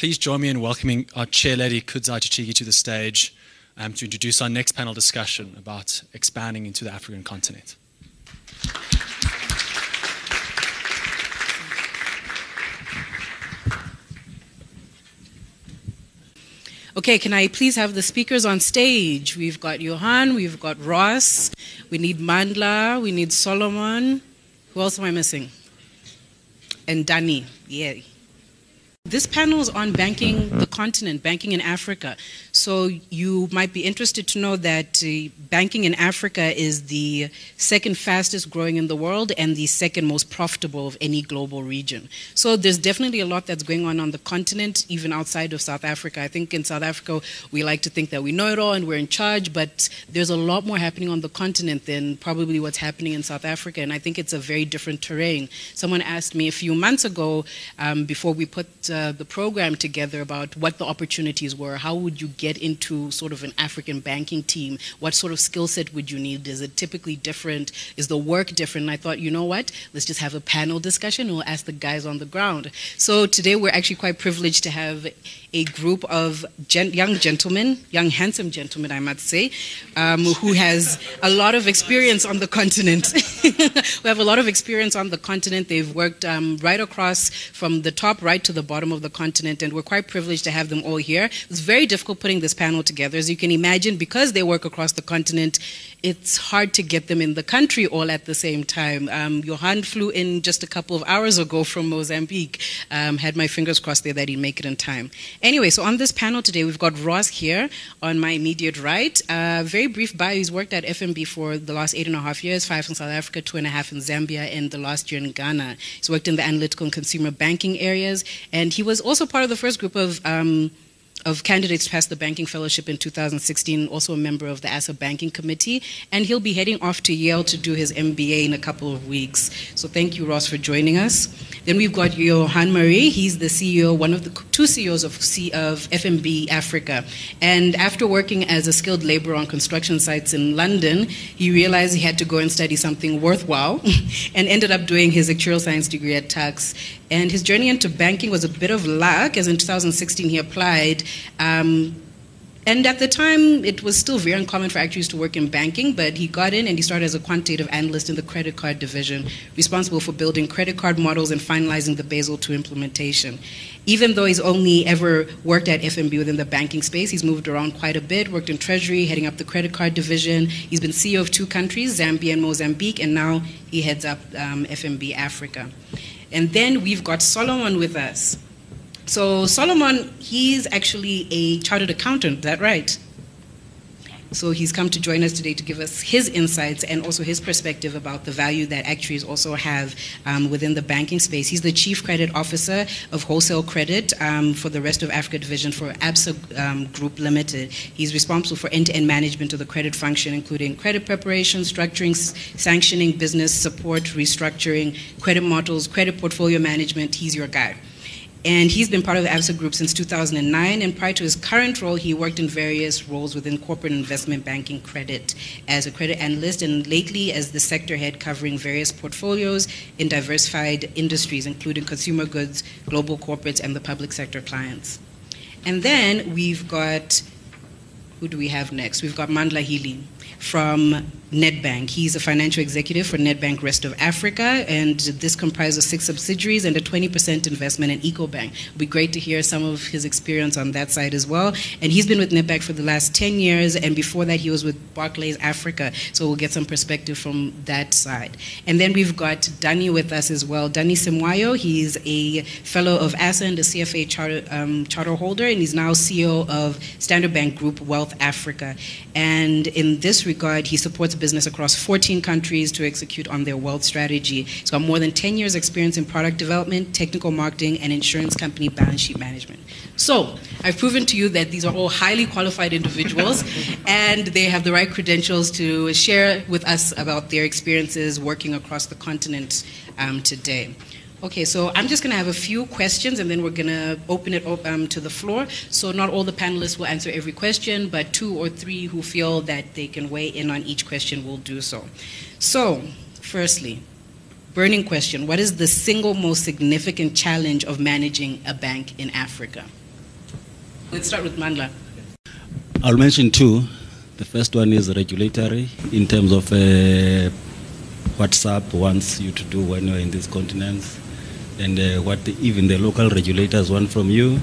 please join me in welcoming our chair lady, Kudzai Chigiji, to the stage um, to introduce our next panel discussion about expanding into the African continent. Okay, can I please have the speakers on stage? We've got Johann, we've got Ross, we need Mandla, we need Solomon. Who else am I missing? And Dunny, yeah. This panel is on banking the continent, banking in Africa. So you might be interested to know that uh, banking in Africa is the second fastest growing in the world and the second most profitable of any global region. So there's definitely a lot that's going on on the continent, even outside of South Africa. I think in South Africa we like to think that we know it all and we're in charge, but there's a lot more happening on the continent than probably what's happening in South Africa, and I think it's a very different terrain. Someone asked me a few months ago, um, before we put uh, the program together, about what the opportunities were. How would you get get into sort of an African banking team? What sort of skill set would you need? Is it typically different? Is the work different? And I thought, you know what? Let's just have a panel discussion we'll ask the guys on the ground. So today we're actually quite privileged to have a group of gen- young gentlemen, young handsome gentlemen, I must say, um, who has a lot of experience on the continent. we have a lot of experience on the continent. They've worked um, right across from the top right to the bottom of the continent, and we're quite privileged to have them all here. It's very difficult putting this panel together, as you can imagine, because they work across the continent it's hard to get them in the country all at the same time. Um, Johann flew in just a couple of hours ago from Mozambique. Um, had my fingers crossed there that he'd make it in time. Anyway, so on this panel today, we've got Ross here on my immediate right. Uh, very brief bio. He's worked at FNB for the last eight and a half years, five in South Africa, two and a half in Zambia, and the last year in Ghana. He's worked in the analytical and consumer banking areas, and he was also part of the first group of um, of candidates to pass the banking fellowship in 2016, also a member of the ASA Banking Committee, and he'll be heading off to Yale to do his MBA in a couple of weeks. So thank you, Ross, for joining us. Then we've got Johann Maree. He's the CEO, one of the two CEOs of, C, of FNB Africa. And after working as a skilled laborer on construction sites in London, he realized he had to go and study something worthwhile and ended up doing his actuarial science degree at Tuks. And his journey into banking was a bit of luck, as in 2016 he applied. Um, and at the time, it was still very uncommon for actuaries to work in banking, but he got in and he started as a quantitative analyst in the credit card division, responsible for building credit card models and finalizing the Basel II implementation. Even though he's only ever worked at FNB within the banking space, he's moved around quite a bit, worked in treasury, heading up the credit card division. He's been CEO of two countries, Zambia and Mozambique, and now he heads up um, FNB Africa. And then we've got Solomon with us. So Solomon, he's actually a chartered accountant, is that right? So he's come to join us today to give us his insights and also his perspective about the value that actuaries also have um, within the banking space. He's the Chief Credit Officer of Wholesale Credit um, for the Rest of Africa Division for ABSA um, Group Limited. He's responsible for end-to-end management of the credit function, including credit preparation, structuring, sanctioning, business support, restructuring, credit models, credit portfolio management. He's your guy. And he's been part of the ABSA group since 2009. And prior to his current role, he worked in various roles within corporate investment banking credit as a credit analyst, and lately as the sector head covering various portfolios in diversified industries, including consumer goods, global corporates, and the public sector clients. And then we've got who do we have next? We've got Mandla Hillie from Nedbank. He's a financial executive for Nedbank Rest of Africa, and this comprises six subsidiaries and a 20% investment in EcoBank. It'll be great to hear some of his experience on that side as well. And he's been with Nedbank for the last 10 years, and before that, he was with Barclays Africa, so we'll get some perspective from that side. And then we've got Dunny with us as well. Dunny Semwayo, he's a fellow of ASA and a CFA charter, um, charter holder, and he's now CEO of Standard Bank Group Wealth Africa. And in this regard, he supports business across 14 countries to execute on their wealth strategy. He's got more than 10 years' experience in product development, technical marketing, and insurance company balance sheet management. So, I've proven to you that these are all highly qualified individuals, and they have the right credentials to share with us about their experiences working across the continent um, today. Okay, so I'm just going to have a few questions and then we're going to open it up, um, to the floor. So not all the panelists will answer every question, but two or three who feel that they can weigh in on each question will do so. So, firstly, burning question What is the single most significant challenge of managing a bank in Africa? Let's start with Mandla. I'll mention two. The first one is regulatory in terms of uh, what SAP wants you to do when you're in these continents, and uh, what the, even the local regulators want from you,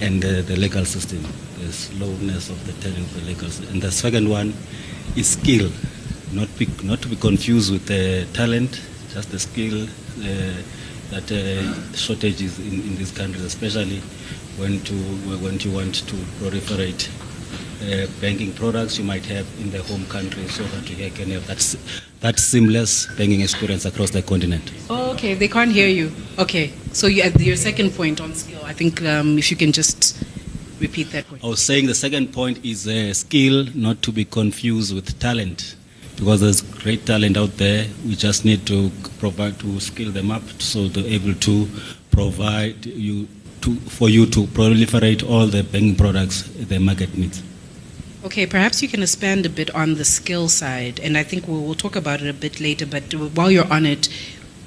and uh, the legal system, the slowness of the turning of the legal system. And the second one is skill, not, be, not to be confused with uh, talent, just the skill uh, that uh, shortages in, in these countries, especially when, to, when you want to proliferate uh, banking products you might have in the home country so that you can have that, that seamless banking experience across the continent. Oh, okay, they can't hear you. Okay, so you, at your second point on skill, I think um, if you can just repeat that point. I was saying the second point is uh, skill, not to be confused with talent. Because there's great talent out there, we just need to provide to skill them up so they're able to provide you to, for you to proliferate all the banking products the market needs. Okay, perhaps you can expand a bit on the skill side, and I think we'll, we'll, talk about it a bit later. But while you're on it,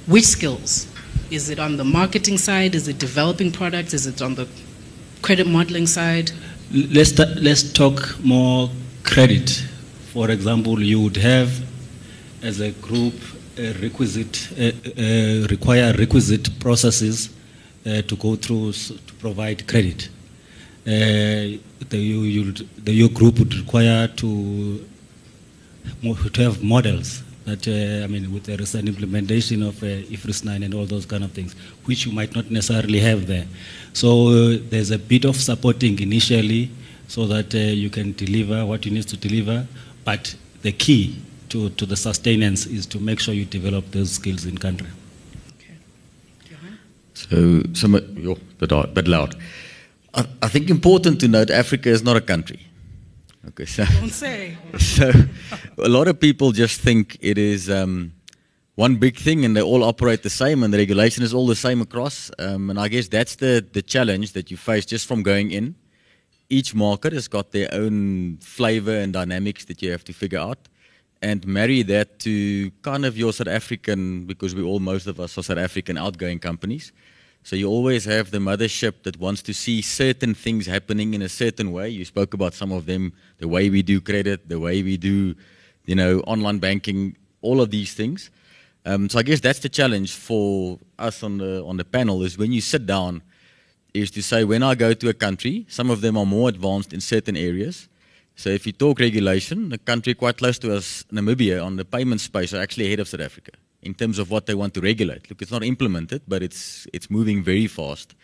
which skills? Is it on the marketing side? Is it developing products? Is it on the credit modeling side? Let's, let's talk more credit. For example, you would have, as a group, a requisite, uh, uh, require requisite processes uh, to go through to provide credit. Uh, the, you, the, your group would require to, to have models that, uh, I mean, with the recent implementation of uh, IFRS 9 and all those kind of things, which you might not necessarily have there. So uh, there's a bit of supporting initially so that uh, you can deliver what you need to deliver, but the key to, to the sustenance is to make sure you develop those skills in country. Okay. So, some, oh, bit, bit loud. I, I think important to note Africa is not a country. Okay, so don't say. so a lot of people just think it is um, one big thing, and they all operate the same, and the regulation is all the same across. Um, and I guess that's the the challenge that you face just from going in. Each market has got their own flavor and dynamics that you have to figure out, and marry that to kind of your South African, because we all most of us are South African outgoing companies. So you always have the mothership that wants to see certain things happening in a certain way. You spoke about some of them, the way we do credit, the way we do, you know, online banking, all of these things. Um, so I guess that's the challenge for us on the on the panel is when you sit down, is to say when I go to a country, some of them are more advanced in certain areas. So if you talk regulation, a country quite close to us, Namibia, on the payment space, are actually ahead of South Africa in terms of what they want to regulate. Look, it's not implemented, but it's it's moving very fast.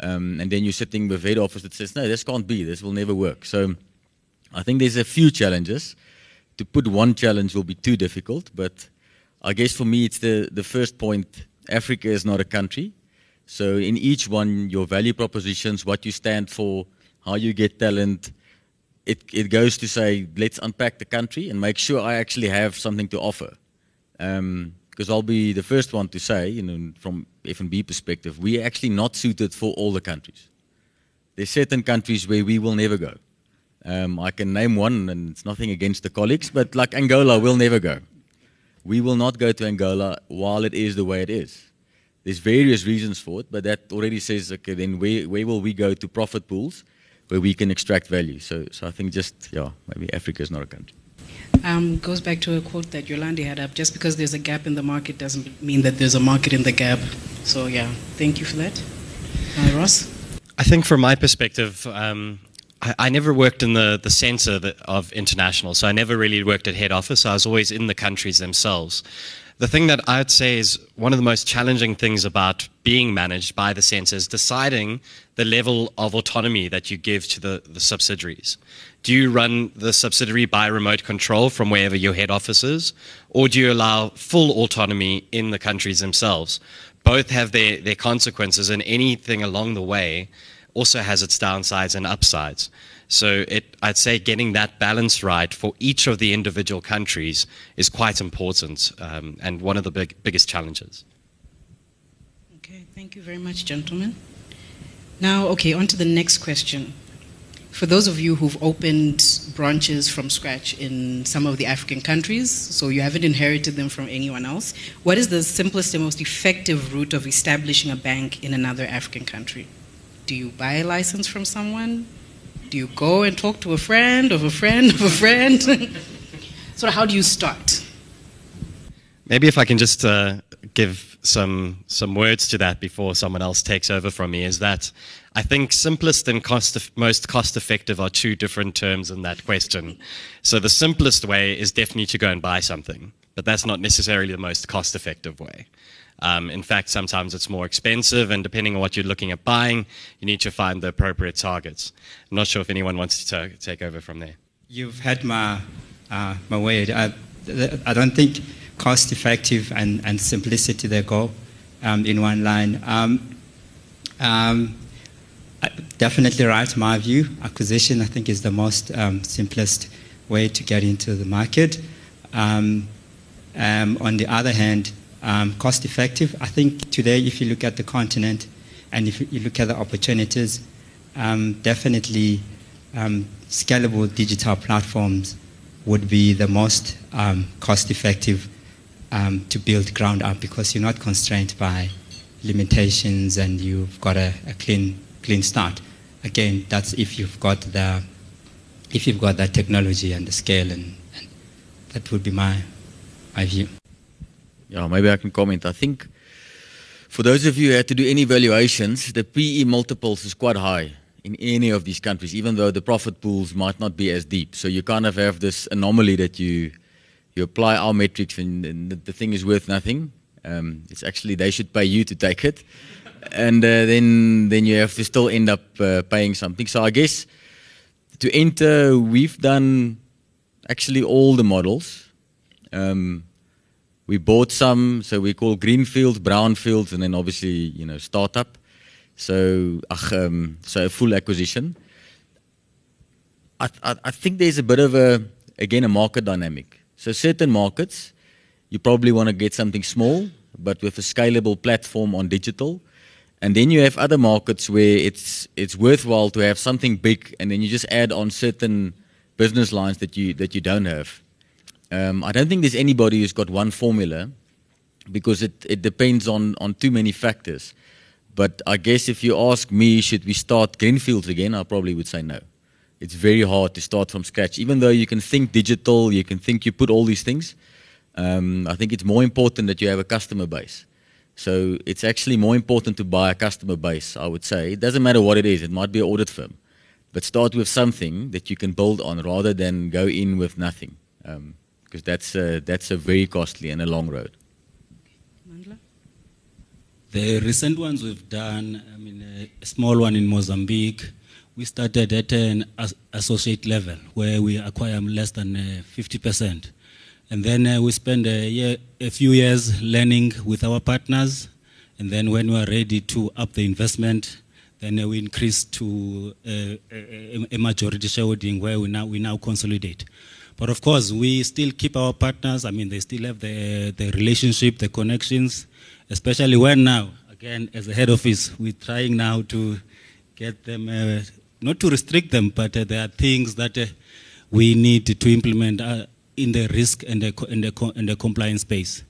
Um, and then you're sitting with head office that says, no, this can't be, this will never work. So I think there's a few challenges. To put one challenge will be too difficult, but I guess for me it's the, the first point Africa is not a country. So in each one, your value propositions, what you stand for, how you get talent, it, it goes to say, let's unpack the country and make sure I actually have something to offer. Um, because I'll be the first one to say, you know, from FNB perspective, we're actually not suited for all the countries. There's certain countries where we will never go. Um, I can name one, and it's nothing against the colleagues, but like Angola, we'll never go. We will not go to Angola while it is the way it is. There's various reasons for it, but that already says, okay, then where, where will we go to profit pools where we can extract value? So, so I think just, yeah, maybe Africa is not a country. Um, goes back to a quote that Yolandi had up. Just because there's a gap in the market doesn't mean that there's a market in the gap. So yeah, thank you for that. Uh, Ross? I think from my perspective, um, I, I, never worked in the, the center that, of international, so I never really worked at head office. I was always in the countries themselves. The thing that I'd say is one of the most challenging things about being managed by the center is deciding the level of autonomy that you give to the, the subsidiaries do you run the subsidiary by remote control from wherever your head office is, or do you allow full autonomy in the countries themselves? Both have their, their consequences, and anything along the way also has its downsides and upsides. So it, I'd say getting that balance right for each of the individual countries is quite important um, and one of the big, biggest challenges. Okay, thank you very much, gentlemen. Now, okay, on to the next question for those of you who've opened branches from scratch in some of the African countries, so you haven't inherited them from anyone else, what is the simplest and most effective route of establishing a bank in another African country? Do you buy a license from someone? Do you go and talk to a friend of a friend of a friend? so, how do you start? Maybe if I can just uh, give some some words to that before someone else takes over from me is that I think simplest and cost most cost effective are two different terms in that question. So the simplest way is definitely to go and buy something, but that's not necessarily the most cost effective way. Um, in fact, sometimes it's more expensive, and depending on what you're looking at buying, you need to find the appropriate targets. I'm not sure if anyone wants to take over from there. You've had my uh, my word. I, I don't think cost effective and, and simplicity they go um, in one line. Um, um, definitely right, my view. Acquisition, I think, is the most um, simplest way to get into the market. Um, um, on the other hand, Um, cost effective, I think today, if you look at the continent and if you look at the opportunities, um, definitely um, scalable digital platforms would be the most cost effective um, to build ground up because you're not constrained by limitations and you've got a, a, clean clean start. Again, that's if you've got the if you've got that technology and the scale, and, and that would be my my view. Yeah, maybe I can comment. I think for those of you who had to do any valuations, the PE multiples is quite high in any of these countries, even though the profit pools might not be as deep. So you kind of have this anomaly that you you apply our metrics and, and the, thing is worth nothing. Um, it's actually they should pay you to take it, and uh, then then you have to still end up uh, paying something. So I guess to enter, we've done actually all the models. Um, we bought some, so we call greenfields, brownfields, and then obviously you know startup. So um, so a full acquisition. I, I, I think there's a bit of a again a market dynamic. So certain markets, you probably want to get something small, but with a scalable platform on digital. And then you have other markets where it's it's worthwhile to have something big, and then you just add on certain business lines that you that you don't have. Um, I don't think there's anybody who's got one formula, because it, it depends on on too many factors. But I guess if you ask me, should we start greenfields again? I probably would say no it's very hard to start from scratch. Even though you can think digital, you can think you put all these things. Um, I think it's more important that you have a customer base. So it's actually more important to buy a customer base, I would say. It doesn't matter what it is, it might be an audit firm. But start with something that you can build on rather than go in with nothing. Um, because that's a, that's a very costly and a long road. The recent ones we've done, I mean, a small one in Mozambique, we started at an associate level where we acquire less than 50%. Uh, and then uh, we spend a, year, a few years learning with our partners. And then when we are ready to up the investment, then uh, we increase to a, a, majority shareholding where we now, we now consolidate. But of course, we still keep our partners. I mean, they still have the, the relationship, the connections, especially when now, again, as a head office, we're trying now to get them uh, not to restrict them, but uh, there are things that uh, we need to implement uh, in the risk and the, and, the, and the compliance space.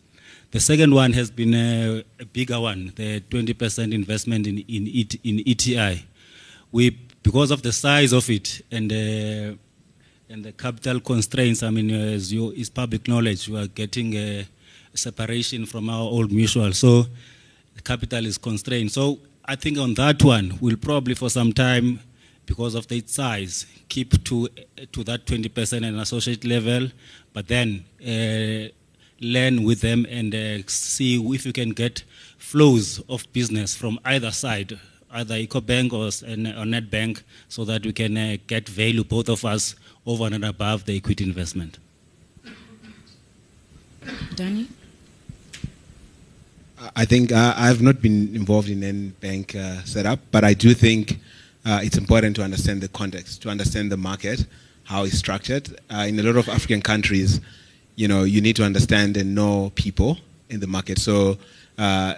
The second one has been a, a bigger one, the 20% investment in, in, it, in ETI. We, because of the size of it and, uh, and the capital constraints, I mean, as you, is public knowledge, we are getting a separation from our Old Mutual. So capital is constrained. So I think on that one, we'll probably for some time because of its size, keep to, to that 20% and associate level, but then uh, learn with them and uh, see if you can get flows of business from either side, either EcoBank or, or Nedbank, so that we can uh, get value, both of us, over and above the equity investment. Dunny? I think uh, I've not been involved in any bank uh, setup, but I do think uh, it's important to understand the context, to understand the market, how it's structured. Uh, in a lot of African countries, you know, you need to understand and know people in the market. So uh,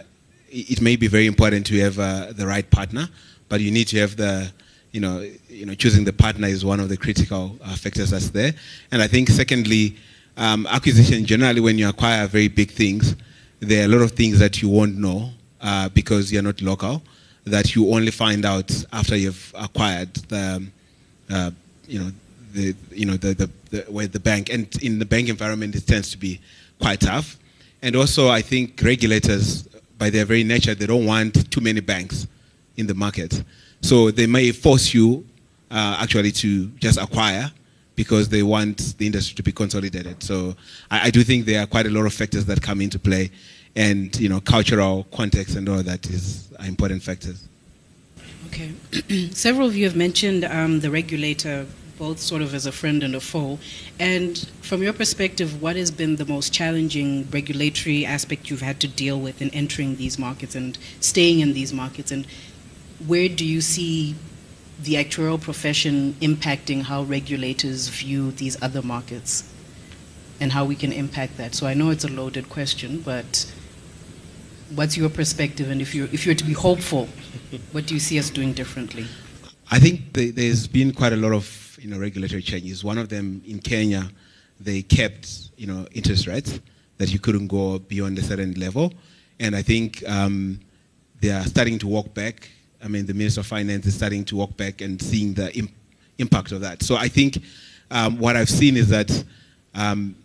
it, may be very important to have uh, the right partner, but you need to have the, you know, you know, choosing the partner is one of the critical uh, factors that's there. And I think secondly, um, acquisition generally when you acquire very big things, there are a lot of things that you won't know uh, because you're not local that you only find out after you've acquired the, uh, you know, the you know the, the, the where the bank and in the bank environment it tends to be quite tough, and also I think regulators by their very nature they don't want too many banks in the market, so they may force you uh, actually to just acquire because they want the industry to be consolidated. So I, I, do think there are quite a lot of factors that come into play, and you know, cultural context and all that is important factors. Okay, several of you have mentioned um, the regulator, both sort of as a friend and a foe. And from your perspective, what has been the most challenging regulatory aspect you've had to deal with in entering these markets and staying in these markets? And where do you see the actuarial profession impacting how regulators view these other markets and how we can impact that. So I know it's a loaded question, but what's your perspective? And if you're, if you're to be hopeful, what do you see us doing differently? I think there's been quite a lot of you know, regulatory changes. One of them in Kenya, they kept you know, interest rates that you couldn't go beyond a certain level. And I think um, they are starting to walk back I mean, the Minister of Finance is starting to walk back and seeing the imp impact of that. So I think um, what I've seen is that um,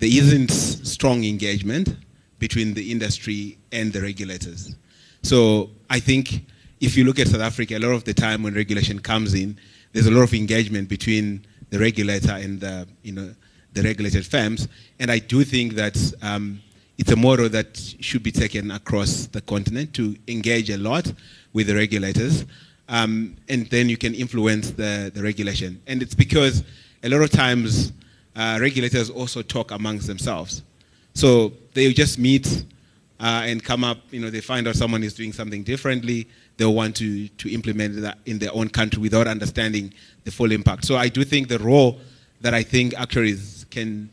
there isn't strong engagement between the industry and the regulators. So I think if you look at South Africa, a lot of the time when regulation comes in, there's a lot of engagement between the regulator and the, you know, the regulated firms. And I do think that um, it's a model that should be taken across the continent to engage a lot with the regulators. Um, and then you can influence the, the regulation. And it's because a lot of times uh, regulators also talk amongst themselves. So they just meet uh, and come up, you know, they find out someone is doing something differently. They'll want to, to implement that in their own country without understanding the full impact. So I do think the role that I think actuaries can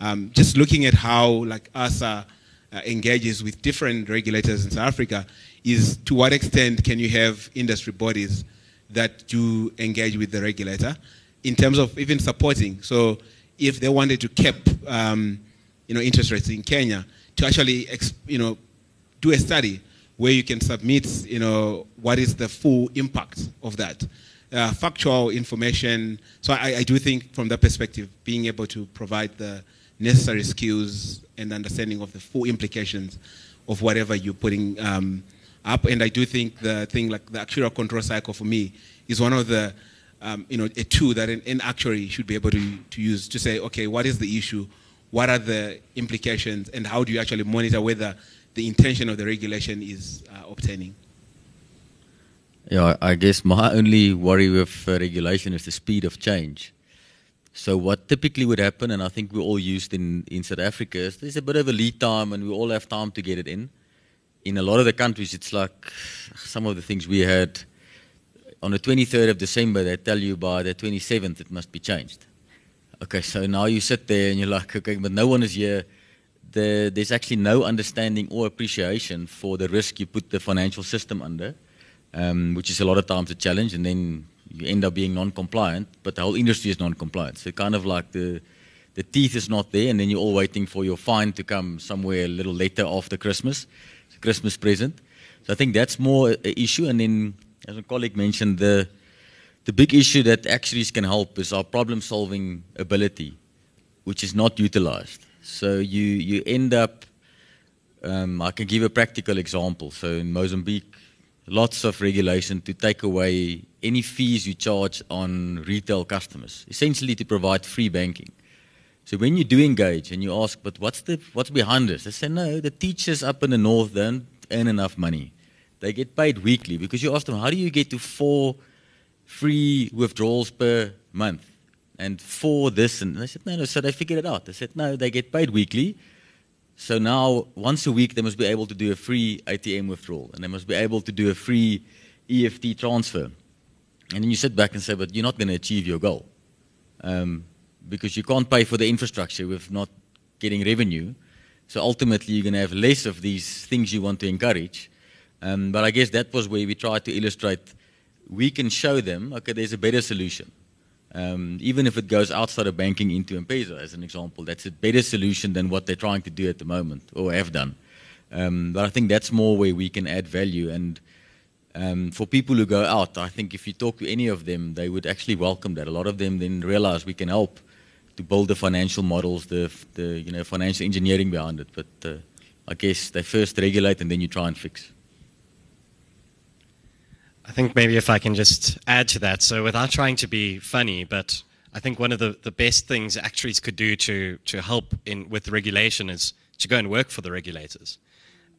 um, just looking at how like ASA uh, engages with different regulators in South Africa is to what extent can you have industry bodies that do engage with the regulator in terms of even supporting. So if they wanted to cap um, you know, interest rates in Kenya, to actually you know, do a study where you can submit you know, what is the full impact of that. Uh, factual information. So I, I, do think from that perspective, being able to provide the necessary skills and understanding of the full implications of whatever you're putting um, up. And I do think the thing like the actuarial control cycle for me is one of the, um, you know, a tool that an, an actuary should be able to, to use to say, okay, what is the issue? What are the implications? And how do you actually monitor whether the intention of the regulation is uh, obtaining? Yeah, I guess my only worry with uh, regulation is the speed of change. So what typically would happen, and I think we're all used in, in South Africa, is there's a bit of a lead time and we all have time to get it in. In a lot of the countries, it's like some of the things we had on the 23rd of December, they tell you by the 27th it must be changed. Okay, so now you sit there and you're like, okay, but no one is here. The, there's actually no understanding or appreciation for the risk you put the financial system under, um, which is a lot of times a challenge. And then you end up being non-compliant, but the whole industry is non-compliant. So kind of like the the teeth is not there, and then you're all waiting for your fine to come somewhere a little later after Christmas, Christmas present. So I think that's more an issue. And then, as a colleague mentioned, the the big issue that actuaries can help is our problem-solving ability, which is not utilized. So you you end up. Um, I can give a practical example. So in Mozambique, lots of regulation to take away any fees you charge on retail customers, essentially to provide free banking. So when you do engage and you ask, but what's the what's behind this? They say, no, the teachers up in the north don't earn enough money. They get paid weekly because you ask them, how do you get to four free withdrawals per month? And for this, and they said, no, no. So they figured it out. They said, no, they get paid weekly. So now, once a week, they must be able to do a free ATM withdrawal, and they must be able to do a free EFT transfer. And then you sit back and say, but you're not going to achieve your goal. Um, because you can't pay for the infrastructure with not getting revenue. So ultimately, you're going to have less of these things you want to encourage. Um, but I guess that was where we tried to illustrate we can show them, okay, there's a better solution. Um, even if it goes outside of banking into M-Pesa, as an example, that's a better solution than what they're trying to do at the moment or have done. Um, but I think that's more where we can add value. And Um, for people who go out, I think if you talk to any of them, they would actually welcome that. A lot of them then realize we can help to build the financial models, the, the you know financial engineering behind it. But uh, I guess they first regulate and then you try and fix. I think maybe if I can just add to that. So without trying to be funny, but I think one of the, the best things actuaries could do to, to help in with regulation is to go and work for the regulators.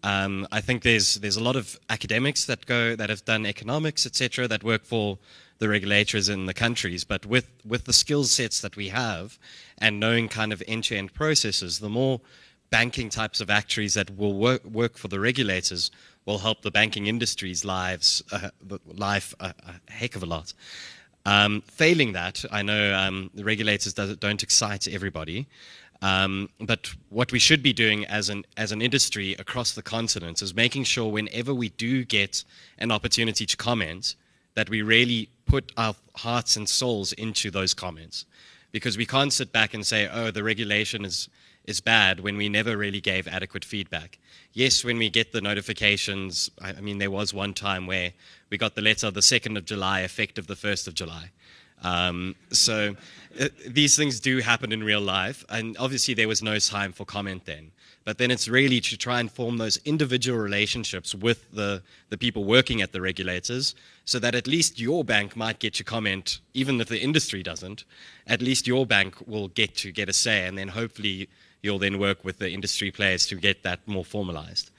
Um, I think there's there's a lot of academics that go that have done economics, etc., that work for the regulators in the countries. But with with the skill sets that we have and knowing kind of end-to-end processes, the more banking types of actuaries that will work work for the regulators will help the banking industry's lives uh, life a, a, heck of a lot. Um, failing that, I know um, the regulators don't excite everybody. Um, but what we should be doing as an as an industry across the continent is making sure whenever we do get an opportunity to comment, that we really put our hearts and souls into those comments, because we can't sit back and say, "Oh, the regulation is is bad," when we never really gave adequate feedback. Yes, when we get the notifications, I, I mean, there was one time where we got the letter the second of July, effective the first of July. Um, so uh, these things do happen in real life, and obviously there was no time for comment then. But then it's really to try and form those individual relationships with the, the people working at the regulators so that at least your bank might get your comment, even if the industry doesn't, at least your bank will get to get a say, and then hopefully you'll then work with the industry players to get that more formalized.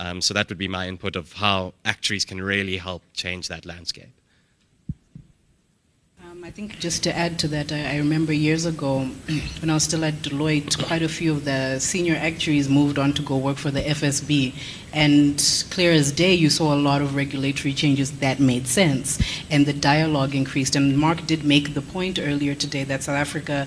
Um, so that would be my input of how actuaries can really help change that landscape. Um, I think just to add to that, I, I, remember years ago when I was still at Deloitte, quite a few of the senior actuaries moved on to go work for the FSB. And clear as day, you saw a lot of regulatory changes that made sense. And the dialogue increased. And Mark did make the point earlier today that South Africa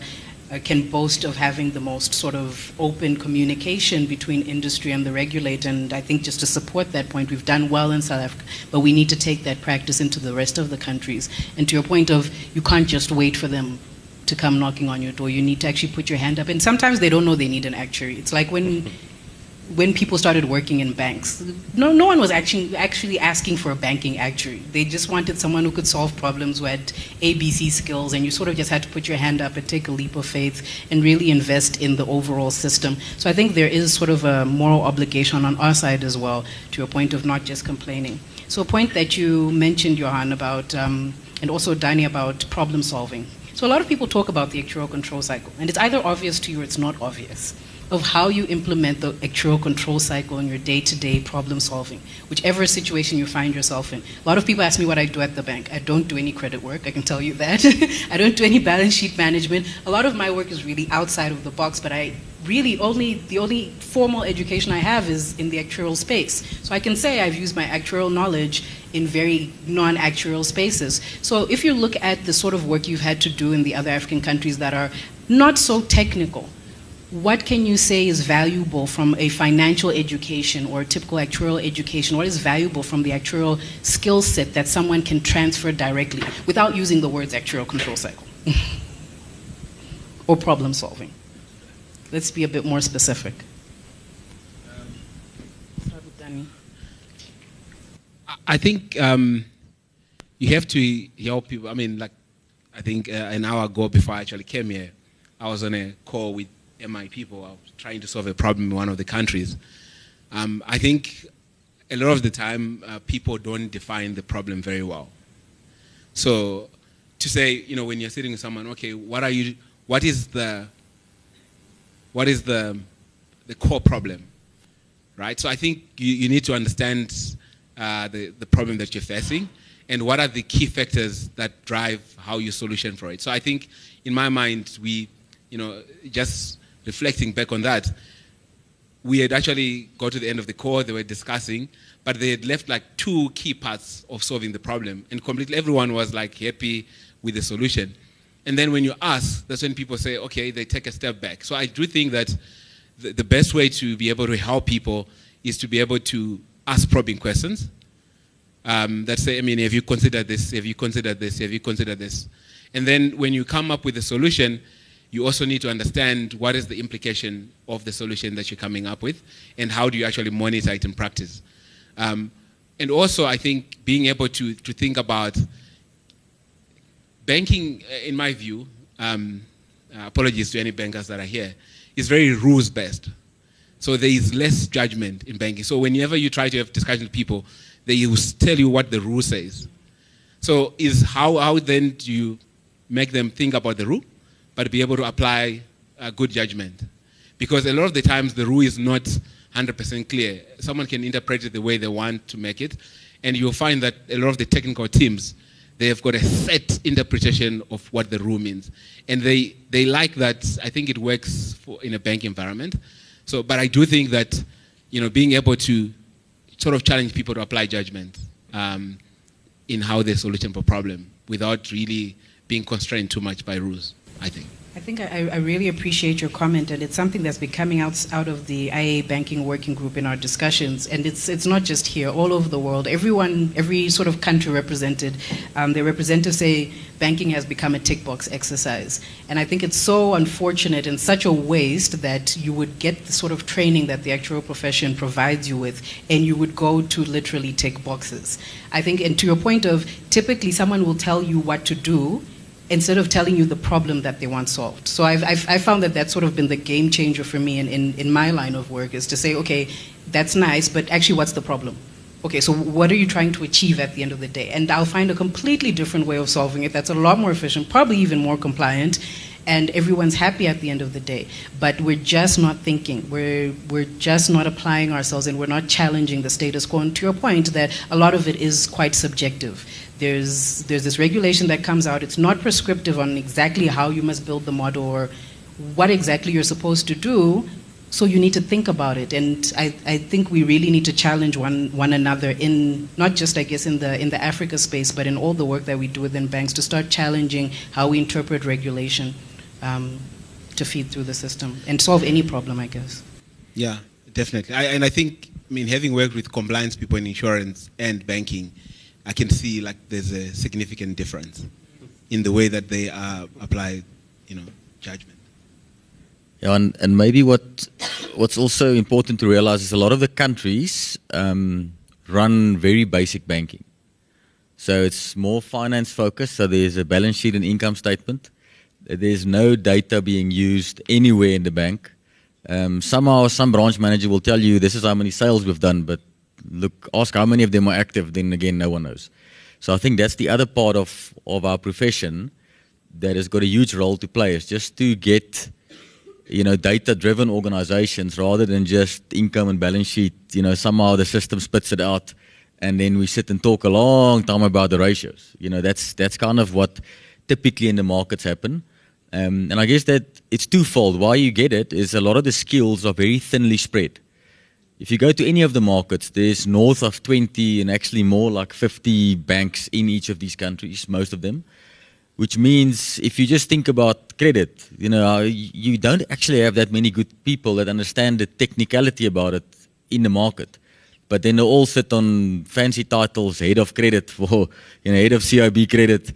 uh, can boast of having the most sort of open communication between industry and the regulator. And I think just to support that point, we've done well in South Africa, but we need to take that practice into the rest of the countries. And to your point of you can't just wait for them to come knocking on your door. You need to actually put your hand up. And sometimes they don't know they need an actuary. It's like when when people started working in banks, no, no one was actually, actually asking for a banking actuary. They just wanted someone who could solve problems who had ABC skills, and you sort of just had to put your hand up and take a leap of faith and really invest in the overall system. So I think there is sort of a moral obligation on our side as well, to a point of not just complaining. So a point that you mentioned, Johann, about, um, and also Dunny, about problem solving. So a lot of people talk about the actuarial control cycle, and it's either obvious to you or it's not obvious of how you implement the actuarial control cycle in your day-to-day problem solving, whichever situation you find yourself in. A lot of people ask me what I do at the bank. I don't do any credit work, I can tell you that. I don't do any balance sheet management. A lot of my work is really outside of the box, but I really only the only formal education I have is in the actuarial space. So I can say I've used my actuarial knowledge in very non-actuarial spaces. So if you look at the sort of work you've had to do in the other African countries that are not so technical, what can you say is valuable from a financial education or a typical actuarial education? What is valuable from the actuarial skill set that someone can transfer directly without using the words actuarial control cycle or problem solving? Let's be a bit more specific. I think um, you have to help people. I mean, like, I think uh, an hour ago before I actually came here, I was on a call with MI people are trying to solve a problem in one of the countries. Um, I think a lot of the time uh, people don't define the problem very well. So to say, you know, when you're sitting with someone, okay, what are you, what is the, what is the, the core problem, right? So I think you, you need to understand uh, the, the problem that you're facing and what are the key factors that drive how you solution for it. So I think in my mind, we, you know, just reflecting back on that, we had actually got to the end of the call, they were discussing, but they had left like two key parts of solving the problem. And completely everyone was like happy with the solution. And then when you ask, that's when people say, okay, they take a step back. So I do think that the, the best way to be able to help people is to be able to ask probing questions. Um, that say, I mean, have you considered this? Have you considered this? Have you considered this? And then when you come up with a solution, you also need to understand what is the implication of the solution that you're coming up with and how do you actually monitor it in practice. Um, and also, I think being able to, to think about banking, uh, in my view, um, uh, apologies to any bankers that are here, is very rules based. So there is less judgment in banking. So whenever you try to have discussion with people, they will tell you what the rule says. So is how, how then do you make them think about the rule, but be able to apply a good judgment? Because a lot of the times the rule is not 100% clear. Someone can interpret it the way they want to make it, and you'll find that a lot of the technical teams they have got a set interpretation of what the rule means, and they they like that. I think it works for, in a bank environment. So, but I do think that you know being able to sort of challenge people to apply judgment um, in how they solution a problem without really being constrained too much by rules. I think. I think I, I, really appreciate your comment, and it's something that's been coming out, out of the IA Banking Working Group in our discussions. And it's, it's not just here, all over the world. Everyone, every sort of country represented, um, their representatives say banking has become a tick box exercise. And I think it's so unfortunate and such a waste that you would get the sort of training that the actuarial profession provides you with, and you would go to literally tick boxes. I think, and to your point of typically someone will tell you what to do instead of telling you the problem that they want solved. So I've, I've, I've found that that's sort of been the game changer for me in, in, in my line of work is to say, okay, that's nice, but actually, what's the problem? Okay, so what are you trying to achieve at the end of the day? And I'll find a completely different way of solving it that's a lot more efficient, probably even more compliant, and everyone's happy at the end of the day. But we're just not thinking. We're, we're just not applying ourselves and we're not challenging the status quo. And to your point, that a lot of it is quite subjective. There's, there's this regulation that comes out. It's not prescriptive on exactly how you must build the model or what exactly you're supposed to do. So you need to think about it, and I, I think we really need to challenge one, one another in not just I guess in the in the Africa space, but in all the work that we do within banks to start challenging how we interpret regulation um, to feed through the system and solve any problem, I guess. Yeah, definitely. I, and I think, I mean, having worked with compliance people in insurance and banking, I can see like there's a significant difference in the way that they uh, apply, you know, judgment. Yeah, and, and maybe what what's also important to realize is a lot of the countries um, run very basic banking. So it's more finance focused. So there's a balance sheet and income statement there's no data being used anywhere in the bank. Um, somehow, some branch manager will tell you this is how many sales we've done, but look, ask how many of them are active. Then again, no one knows. So I think that's the other part of of our profession that has got a huge role to play is just to get you know data-driven organizations rather than just income and balance sheet. You know, somehow the system spits it out, and then we sit and talk a long time about the ratios. You know, that's that's kind of what typically in the markets happen. Um, and I guess that it's twofold. Why you get it is a lot of the skills are very thinly spread. If you go to any of the markets, there's north of 20 and actually more like 50 banks in each of these countries, most of them. Which means if you just think about credit, you know, uh, you don't actually have that many good people that understand the technicality about it in the market. But then they all sit on fancy titles, head of credit for, you know, head of CIB credit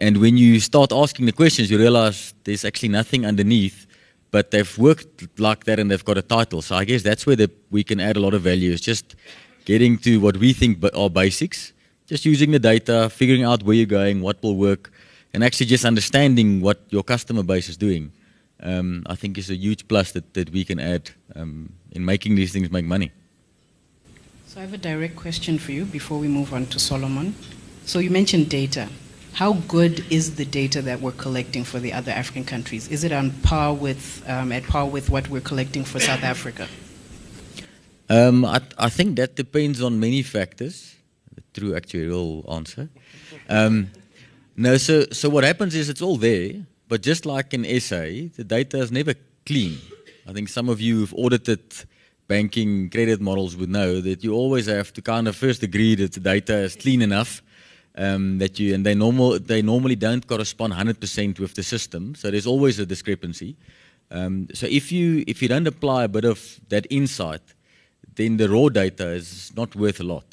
and when you start asking the questions, you realize there's actually nothing underneath, but they've worked like that and they've got a title. So I guess that's where the, we can add a lot of value. It's just getting to what we think are basics, just using the data, figuring out where you're going, what will work, and actually just understanding what your customer base is doing. Um, I think is a huge plus that, that we can add um, in making these things make money. So I have a direct question for you before we move on to Solomon. So you mentioned data how good is the data that we're collecting for the other African countries? Is it on par with, um, at par with what we're collecting for South Africa? Um, I, I, think that depends on many factors. The true actuarial answer. Um, no, so, so what happens is it's all there, but just like in SA, the data is never clean. I think some of you who've audited banking credit models would know that you always have to kind of first agree that the data is clean enough um, that you and they normal they normally don't correspond 100% with the system. So there's always a discrepancy. Um, so if you if you don't apply a bit of that insight, then the raw data is not worth a lot.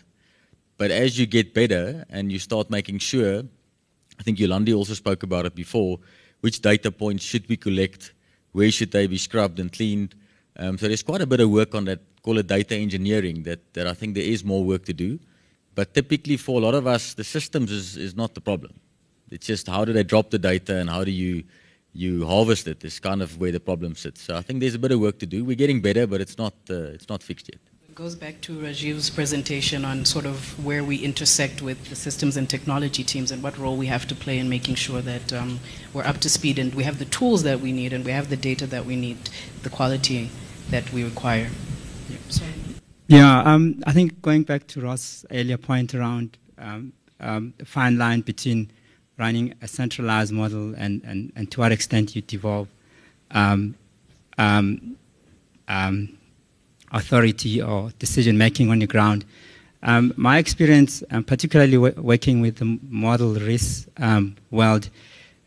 But as you get better and you start making sure, I think Yolandi also spoke about it before, which data points should we collect, where should they be scrubbed and cleaned. Um, so there's quite a bit of work on that, call it data engineering, that, that I think there is more work to do. But typically for a lot of us, the systems is, is not the problem. It's just how do they drop the data and how do you you harvest it is kind of where the problem sits. So I think there's a bit of work to do. We're getting better, but it's not uh, it's not fixed yet. It goes back to Rajiv's presentation on sort of where we intersect with the systems and technology teams and what role we have to play in making sure that um, we're up to speed and we have the tools that we need and we have the data that we need, the quality that we require. Yeah, so. Yeah um, I think going back to Ross' earlier point around um, um, the fine line between running a centralized model and, and, and to what extent you devolve um, um, um, authority or decision making on the ground. Um, my experience, um, particularly working with the model risk um, world,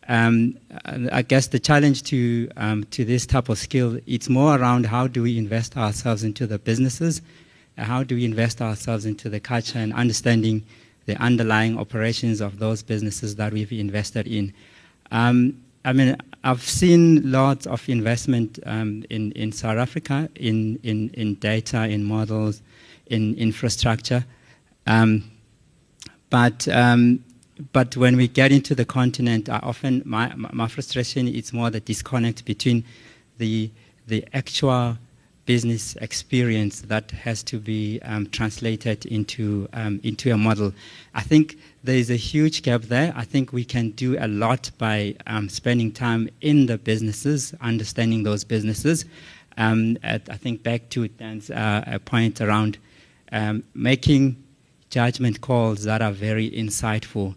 I guess the challenge to to this type of skill it's more around how do we invest ourselves into the businesses, how do we invest ourselves into the culture and understanding the underlying operations of those businesses that we've invested in. Um, I mean, I've seen lots of investment um, in, in South Africa in, in, in data, in models, in infrastructure. Um, but, um, but when we get into the continent, I often, my, my frustration is more the disconnect between the, the actual business experience that has to be um, translated into, um, into a model. I think there is a huge gap there. I think we can do a lot by um, spending time in the businesses, understanding those businesses. Um, at, I think back to Dan's uh, point around um, making judgment calls that are very insightful.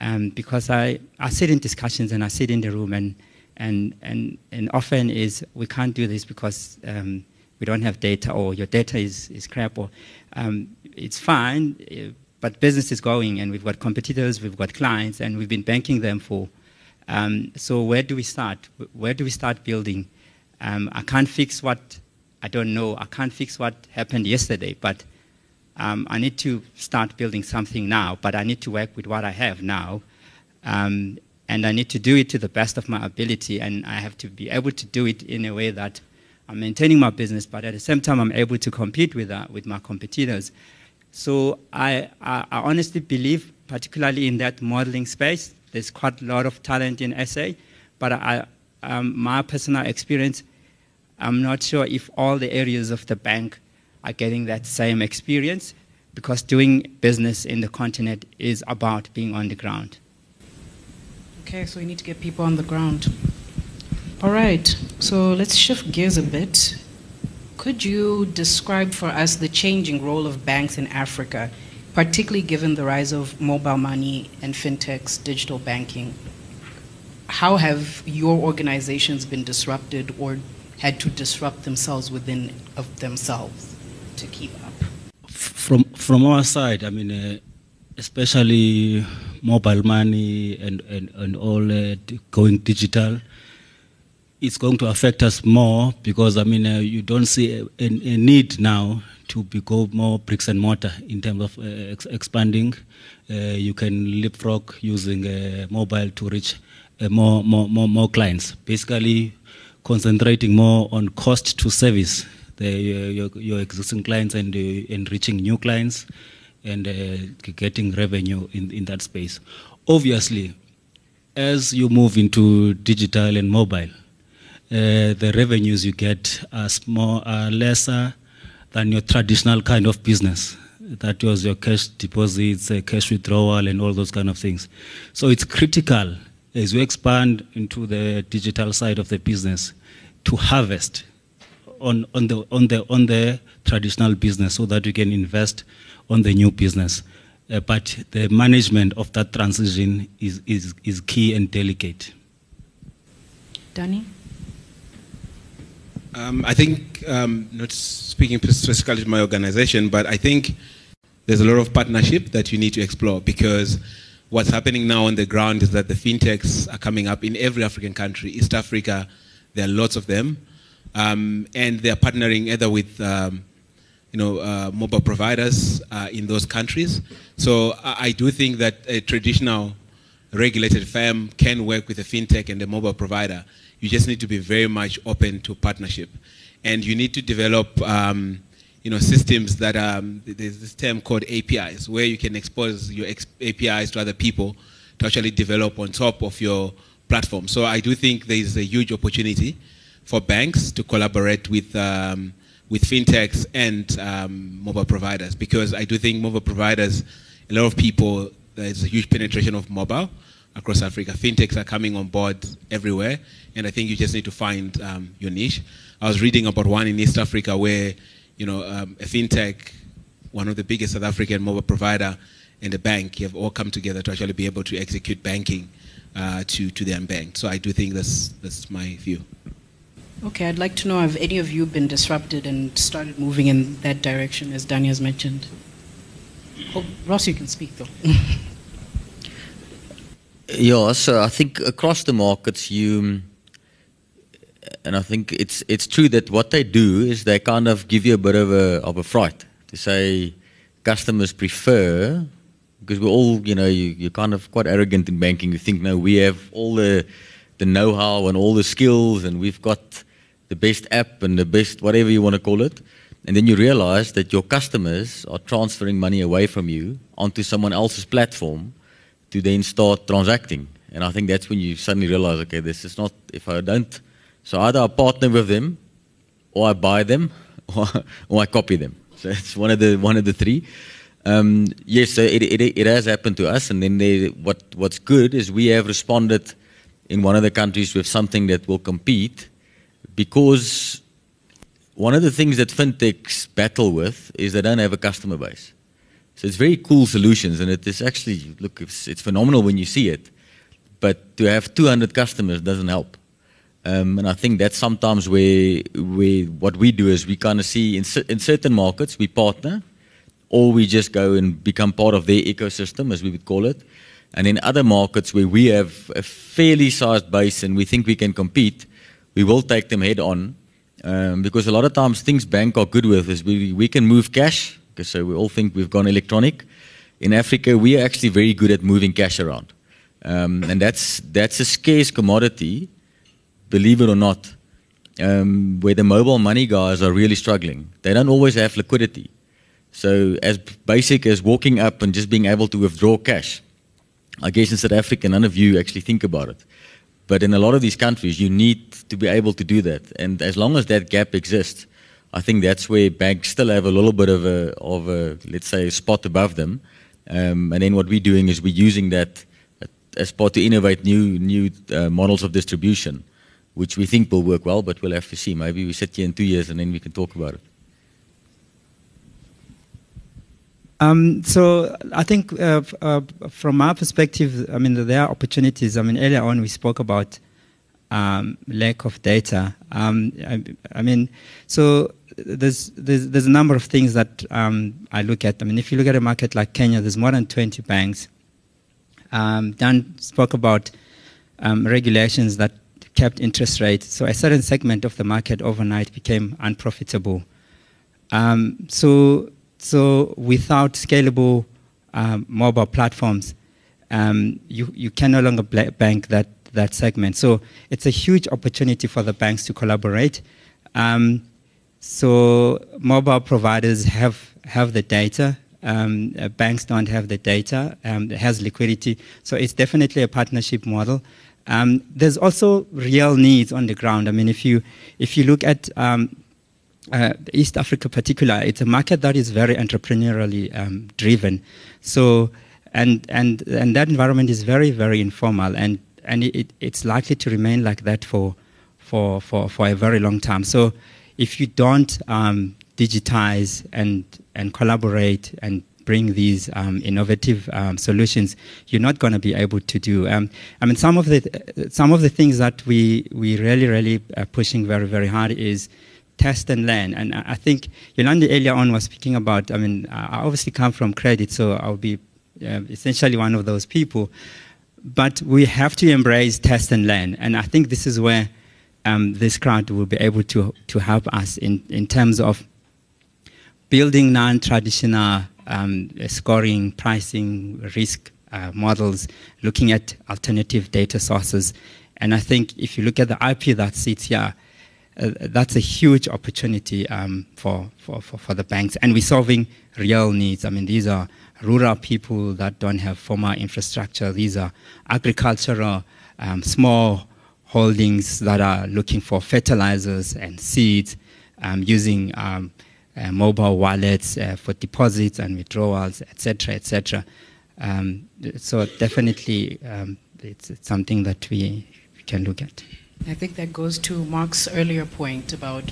Um, because I, I sit in discussions and I sit in the room and and and and often is we can't do this because um, we don't have data or your data is, is crap or um, it's fine, eh, but business is going and we've got competitors, we've got clients, and we've been banking them for. Um, so where do we start? Where do we start building? Um, I can't fix what I don't know. I can't fix what happened yesterday, but um, I need to start building something now. But I need to work with what I have now, um, and I need to do it to the best of my ability. And I have to be able to do it in a way that I'm maintaining my business, but at the same time, I'm able to compete with, uh, with my competitors. So I, I, I, honestly believe, particularly in that modeling space, there's quite a lot of talent in SA, but I, um, my personal experience, I'm not sure if all the areas of the bank are getting that same experience because doing business in the continent is about being on the ground. Okay, so we need to get people on the ground. All right, so let's shift gears a bit. Could you describe for us the changing role of banks in Africa, particularly given the rise of mobile money and fintechs, digital banking? How have your organizations been disrupted or had to disrupt themselves within of themselves to keep up? From from our side, I mean, uh, especially mobile money and and, and all going digital it's going to affect us more because I mean uh, you don't see a, a, need now to go more bricks and mortar in terms of uh, ex expanding. Uh, you can leapfrog using uh, mobile to reach uh, more, more, more, more clients. Basically, concentrating more on cost to service the, uh, your, your, existing clients and, reaching new clients and getting revenue in, in that space. Obviously, as you move into digital and mobile, uh, the revenues you get are, small, lesser than your traditional kind of business. That was your cash deposits, uh, cash withdrawal, and all those kind of things. So it's critical as we expand into the digital side of the business to harvest on, on, the, on, the, on the traditional business so that we can invest on the new business. Uh, but the management of that transition is, is, is key and delicate. Dunny? Um, I think, um, not speaking specifically to my organization, but I think there's a lot of partnership that you need to explore because what's happening now on the ground is that the fintechs are coming up in every African country. East Africa, there are lots of them. Um, and they're partnering either with um, you know, uh, mobile providers uh, in those countries. So I, I, do think that a traditional regulated firm can work with a fintech and a mobile provider you just need to be very much open to partnership. And you need to develop, um, you know, systems that um, there's this term called APIs, where you can expose your ex- APIs to other people to actually develop on top of your platform. So I do think there is a huge opportunity for banks to collaborate with um, with fintechs and um, mobile providers because I do think mobile providers, a lot of people, there's a huge penetration of mobile across Africa. Fintechs are coming on board everywhere, and I think you just need to find um, your niche. I was reading about one in East Africa where, you know, um, a fintech, one of the biggest South African mobile provider, and a bank have all come together to actually be able to execute banking uh, to to the unbanked. So I do think that's that's my view. Okay, I'd like to know have any of you been disrupted and started moving in that direction, as Dunny has mentioned? Oh, Ross, you can speak though. Yeah, so I think across the markets, you, and I think it's it's true that what they do is they kind of give you a bit of a of a fright to say customers prefer because we're all you know you, you're kind of quite arrogant in banking. You think no, we have all the the know-how and all the skills, and we've got the best app and the best whatever you want to call it. And then you realize that your customers are transferring money away from you onto someone else's platform to then start transacting. And I think that's when you suddenly realize, okay, this is not, if I don't, so either I partner with them, or I buy them, or, or I copy them. So it's one of the, one of the three. Um, yes, so it, it, it has happened to us. And then they, what, what's good is we have responded in one of the countries with something that will compete because one of the things that fintechs battle with is they don't have a customer base. So it's very cool solutions, and it is actually look, it's, it's phenomenal when you see it. But to have 200 customers doesn't help. Um, and I think that's sometimes where, where what we do is we kind of see in, in certain markets we partner, or we just go and become part of their ecosystem, as we would call it. And in other markets where we have a fairly sized base and we think we can compete, we will take them head on. Um, because a lot of times things bank are good with is we, we can move cash so we all think we've gone electronic. In Africa, we are actually very good at moving cash around. Um, and that's, that's a scarce commodity, believe it or not, um, where the mobile money guys are really struggling. They don't always have liquidity. So as basic as walking up and just being able to withdraw cash, I guess in South Africa, none of you actually think about it. But in a lot of these countries, you need to be able to do that. And as long as that gap exists, I think that's where banks still have a little bit of a, of a let's say, spot above them. Um, and then what we're doing is we're using that as part to innovate new, new uh, models of distribution, which we think will work well, but we'll have to see. Maybe we sit here in two years and then we can talk about it. Um, so I think uh, uh, from our perspective, I mean, there are opportunities. I mean, earlier on we spoke about um, lack of data. Um, I, I, mean, so there's, there's, there's a number of things that um, I look at. I mean, if you look at a market like Kenya, there's more than 20 banks. Um, Dan spoke about um, regulations that kept interest rates. So a certain segment of the market overnight became unprofitable. Um, so, so without scalable um, mobile platforms, um, you, you can no longer bank that, that segment. So it's a huge opportunity for the banks to collaborate. Um, so mobile providers have, have the data. Um, uh, banks don't have the data. Um, it has liquidity. So it's definitely a partnership model. Um, there's also real needs on the ground. I mean, if you, if you look at um, uh, East Africa particular, it's a market that is very entrepreneurially um, driven. So, and, and, and that environment is very, very informal. And, and it, it's likely to remain like that for, for, for, for a very long time. So if you don't um, digitize and, and collaborate and bring these um, innovative um, solutions, you're not going to be able to do. Um, I mean, some of the some of the things that we we really really are pushing very very hard is test and learn. And I think Yolandi earlier on was speaking about. I mean, I obviously come from credit, so I'll be uh, essentially one of those people. But we have to embrace test and learn, and I think this is where um, this crowd will be able to, to help us in, in terms of building non-traditional um, scoring, pricing, risk uh, models, looking at alternative data sources. And I think if you look at the IP that sits here, uh, that's a huge opportunity um, for, for, for, for, the banks. And we're solving real needs. I mean, these are rural people that don't have formal infrastructure. These are agricultural um, small holdings that are looking for fertilizers and seeds um, using um, uh, mobile wallets uh, for deposits and withdrawals, etc., etc. Um, so definitely, um, it's, it's, something that we, we can look at. I think that goes to Mark's earlier point about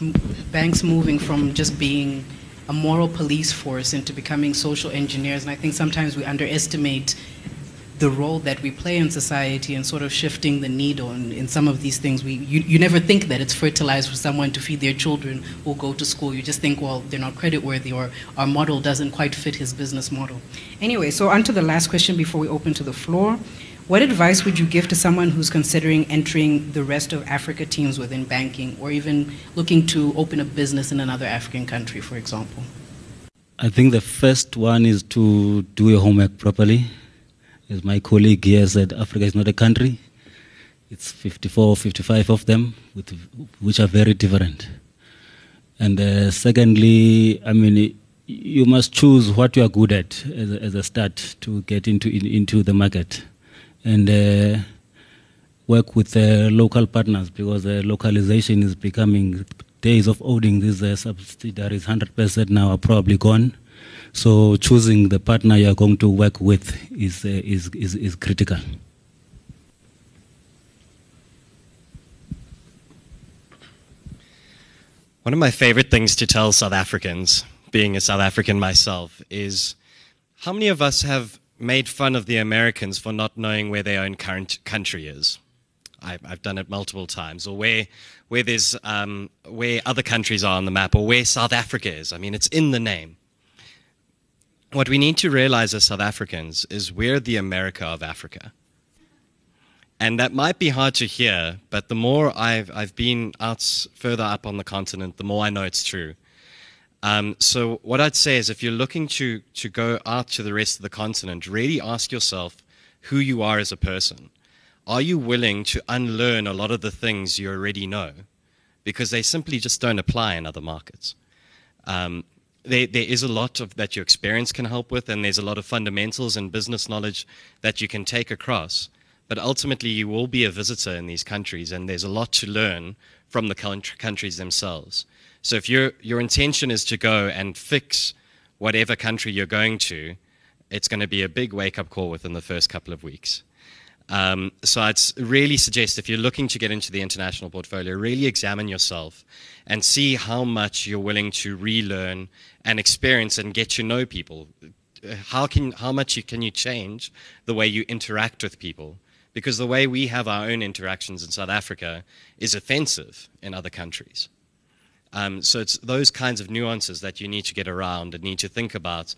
banks moving from just being a moral police force into becoming social engineers. And I think sometimes we underestimate the role that we play in society and sort of shifting the needle in, in some of these things. We, you, you never think that it's fertilized for someone to feed their children or go to school. You just think, well, they're not creditworthy or our model doesn't quite fit his business model. Anyway, so on to the last question before we open to the floor. What advice would you give to someone who's considering entering the rest of Africa teams within banking or even looking to open a business in another African country, for example? I think the first one is to do your homework properly. As my colleague here said, Africa is not a country. It's 54 55 of them, with, which are very different. And uh, secondly, I mean, you must choose what you are good at as a, as a start to get into, in, into the market and uh, work with uh, local partners because uh, localization is becoming days of owning these uh, subsidiaries 100% now are probably gone. So choosing the partner you are going to work with is, uh, is, is, is critical. One of my favorite things to tell South Africans, being a South African myself, is how many of us have made fun of the Americans for not knowing where their own current country is. I've, done it multiple times, or where where there's um, where other countries are on the map, or where South Africa is. I mean, it's in the name. What we need to realize as South Africans is we're the America of Africa. And that might be hard to hear, but the more I've, I've been out further up on the continent, the more I know it's true. Um, so what I'd say is if you're looking to, to go out to the rest of the continent, really ask yourself who you are as a person. Are you willing to unlearn a lot of the things you already know? Because they simply just don't apply in other markets. Um, there, there is a lot of that your experience can help with, and there's a lot of fundamentals and business knowledge that you can take across. But ultimately, you will be a visitor in these countries, and there's a lot to learn from the countries themselves. So if your your intention is to go and fix whatever country you're going to, it's going to be a big wake up call within the first couple of weeks. Um, so I'd really suggest if you're looking to get into the international portfolio, really examine yourself and see how much you're willing to relearn and experience and get to know people. How can how much you, can you change the way you interact with people? Because the way we have our own interactions in South Africa is offensive in other countries. Um, so it's those kinds of nuances that you need to get around and need to think about.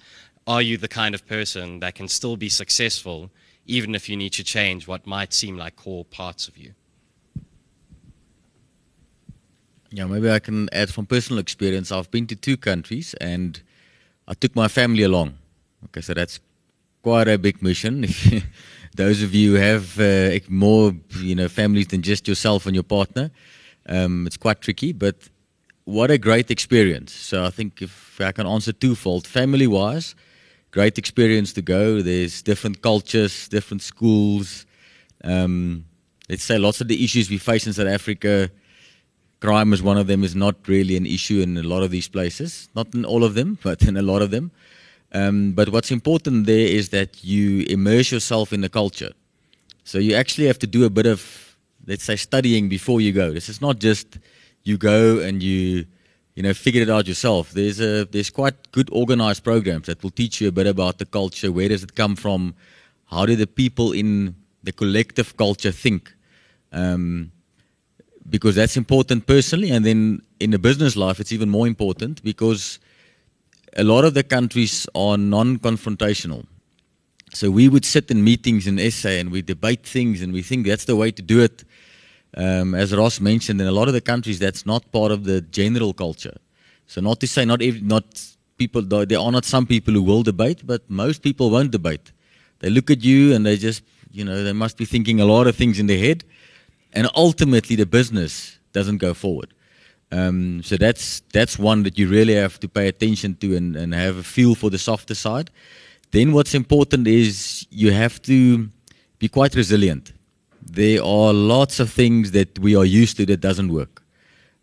Are you the kind of person that can still be successful even if you need to change what might seem like core parts of you? Yeah, maybe I can add from personal experience. I've been to two countries and I took my family along. Okay, so that's quite a big mission. Those of you who have uh, more, you know, families than just yourself and your partner, um, it's quite tricky. But what a great experience. So I think if I can answer twofold, family wise, great experience to go. There's different cultures, different schools. Um, let's say lots of the issues we face in South Africa, crime is one of them, is not really an issue in a lot of these places. Not in all of them, but in a lot of them. Um, but what's important there is that you immerse yourself in the culture. So you actually have to do a bit of, let's say, studying before you go. This is not just you go and you you know figure it out yourself. There's a there's quite good organized programs that will teach you a bit about the culture. Where does it come from? How do the people in the collective culture think? Um, because that's important personally, and then in the business life, it's even more important because a lot of the countries are non-confrontational. So we would sit in meetings in SA and we debate things, and we think that's the way to do it. Um, as Ross mentioned, in a lot of the countries, that's not part of the general culture. So, not to say not every, not people, there are not some people who will debate, but most people won't debate. They look at you and they just, you know, they must be thinking a lot of things in their head, and ultimately the business doesn't go forward. Um, so that's that's one that you really have to pay attention to and, and have a feel for the softer side. Then what's important is you have to be quite resilient. There are lots of things that we are used to that doesn't work.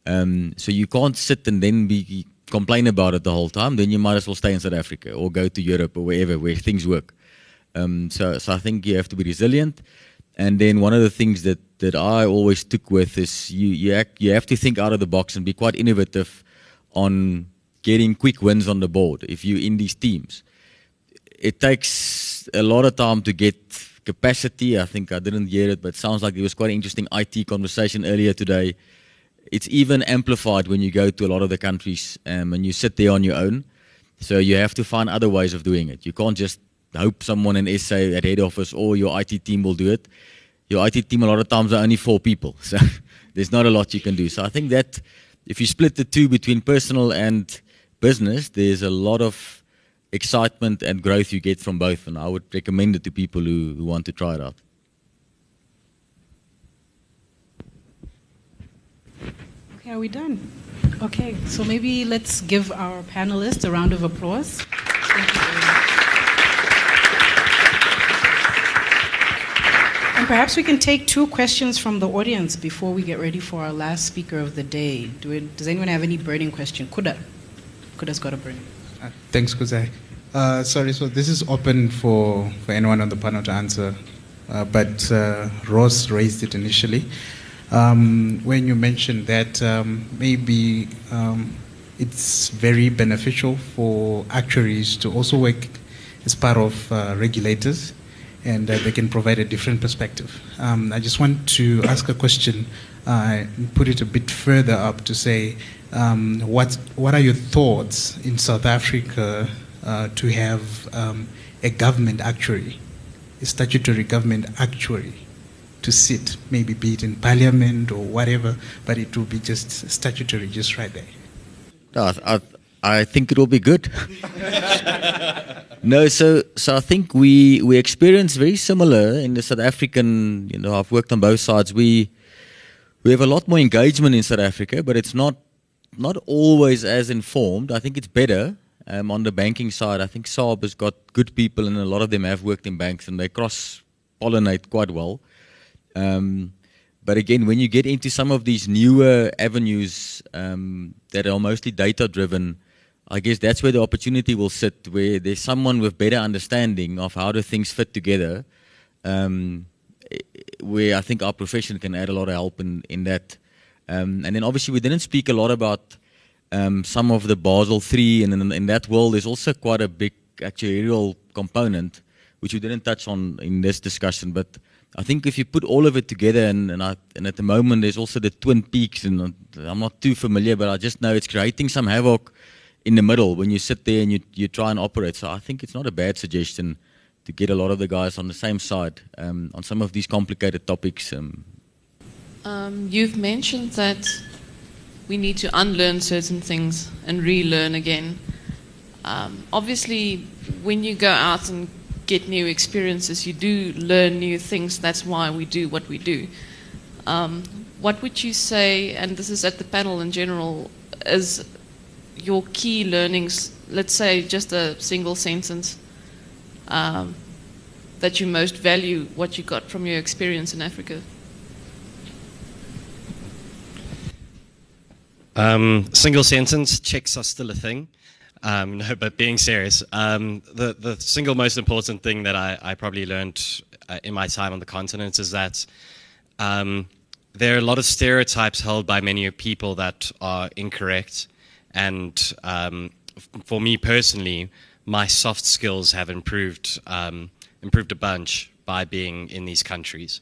Um, so you can't sit and then be complain about it the whole time. Then you might as well stay in South Africa or go to Europe or wherever where things work. Um, so, so I think you have to be resilient. And then one of the things that, that I always took with is you, you, act, you have to think out of the box and be quite innovative on getting quick wins on the board if you're in these teams. It takes a lot of time to get capacity. I think I didn't hear it, but it sounds like it was quite an interesting IT conversation earlier today. It's even amplified when you go to a lot of the countries um, and you sit there on your own. So you have to find other ways of doing it. You can't just hope someone in SA at head office or your IT team will do it. Your IT team a lot of times are only four people, so there's not a lot you can do. So I think that if you split the two between personal and business, there's a lot of excitement and growth you get from both, and I would recommend it to people who, who want to try it out. Okay, are we done? Okay, so maybe let's give our panelists a round of applause. And perhaps we can take two questions from the audience before we get ready for our last speaker of the day. Do it, does anyone have any burning question? Kuda. Kuda's got a burning. Thanks, Kudzai. Uh, sorry, so this is open for, for anyone on the panel to answer, uh, but uh, Ross raised it initially. Um, when you mentioned that um, maybe um, it's very beneficial for actuaries to also work as part of uh, regulators and uh, they can provide a different perspective. Um, I just want to ask a question, uh, put it a bit further up to say, um, what, what are your thoughts in South Africa uh, to have um, a government actuary, a statutory government actuary, to sit, maybe be it in parliament or whatever, but it will be just statutory, just right there? I, I, I think it will be good. no, so so I think we we experience very similar in the South African. You know, I've worked on both sides. We we have a lot more engagement in South Africa, but it's not not always as informed. I think it's better um, on the banking side. I think SARB has got good people, and a lot of them have worked in banks, and they cross pollinate quite well. Um, but again, when you get into some of these newer avenues um, that are mostly data driven, I guess that's where the opportunity will sit, where there's someone with better understanding of how do things fit together, um, where I think our profession can add a lot of help in, in that. Um, and then obviously we didn't speak a lot about um, some of the Basel III, and in, in, that world there's also quite a big actuarial component, which we didn't touch on in this discussion. But I think if you put all of it together, and, and, I, and at the moment there's also the Twin Peaks, and I'm not too familiar, but I just know it's creating some havoc in the middle when you sit there and you, you try and operate. So I think it's not a bad suggestion to get a lot of the guys on the same side um, on some of these complicated topics. Um. Um, you've mentioned that we need to unlearn certain things and relearn again. Um, obviously, when you go out and get new experiences, you do learn new things. That's why we do what we do. Um, what would you say, and this is at the panel in general, is your key learnings, let's say just a single sentence, um, that you most value what you got from your experience in Africa? Um, single sentence checks are still a thing. Um, no, but being serious, um, the, the single most important thing that I, I probably learned uh, in my time on the continent is that um, there are a lot of stereotypes held by many people that are incorrect. And um, for me personally, my soft skills have improved um, improved a bunch by being in these countries.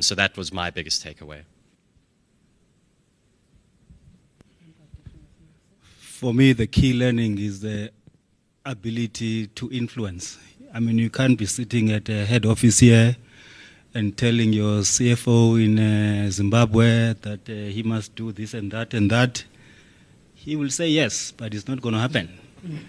So that was my biggest takeaway. For me, the key learning is the ability to influence. I mean, you can't be sitting at a head office here and telling your CFO in uh, Zimbabwe that uh, he must do this and that and that he will say yes, but it's not going to happen.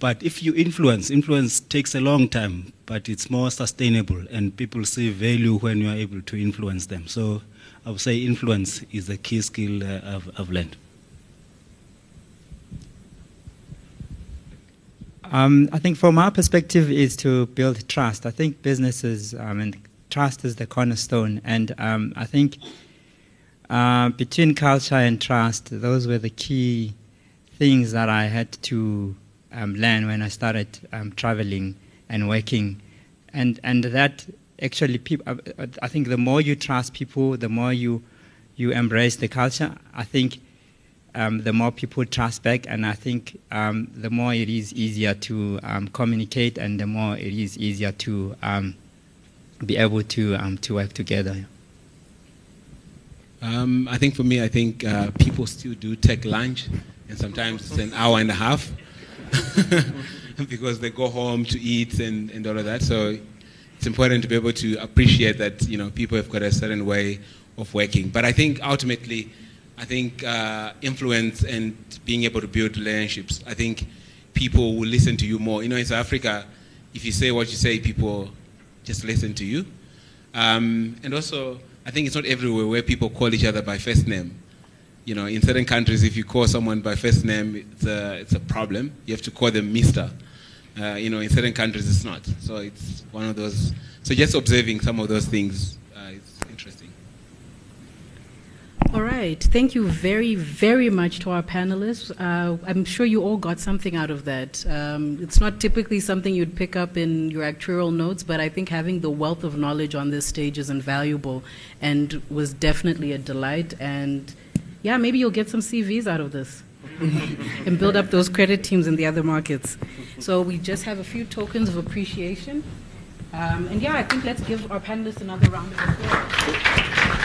But if you influence, influence takes a long time, but it's more sustainable, and people see value when you are able to influence them. So I would say influence is a key skill uh, I've, I've learned. Um, I think from our perspective is to build trust. I think businesses um, and trust is the cornerstone, and um, I think uh, between culture and trust, those were the key things that I had to um, learn when I started um, traveling and working, and and that actually people. Uh, I think the more you trust people, the more you you embrace the culture. I think um, the more people trust back, and I think um, the more it is easier to um, communicate, and the more it is easier to um, be able to um, to work together. Um, I think for me, I think uh, people still do take lunch, and sometimes it's an hour and a half because they go home to eat and, and all of that. So it's important to be able to appreciate that you know people have got a certain way of working. But I think ultimately I think uh, influence and being able to build relationships. I think people will listen to you more. You know, in South Africa, if you say what you say, people just listen to you. Um, and also, I think it's not everywhere where people call each other by first name. You know, in certain countries, if you call someone by first name, it's a, it's a problem. You have to call them Mister. Uh, you know, in certain countries, it's not. So it's one of those. So just observing some of those things All right. Thank you very, very much to our panelists. Uh, I'm sure you all got something out of that. Um, it's not typically something you'd pick up in your actuarial notes, but I think having the wealth of knowledge on this stage is invaluable and was definitely a delight. And yeah, maybe you'll get some CVs out of this and build up those credit teams in the other markets. So we just have a few tokens of appreciation. Um, and yeah, I think let's give our panelists another round of applause.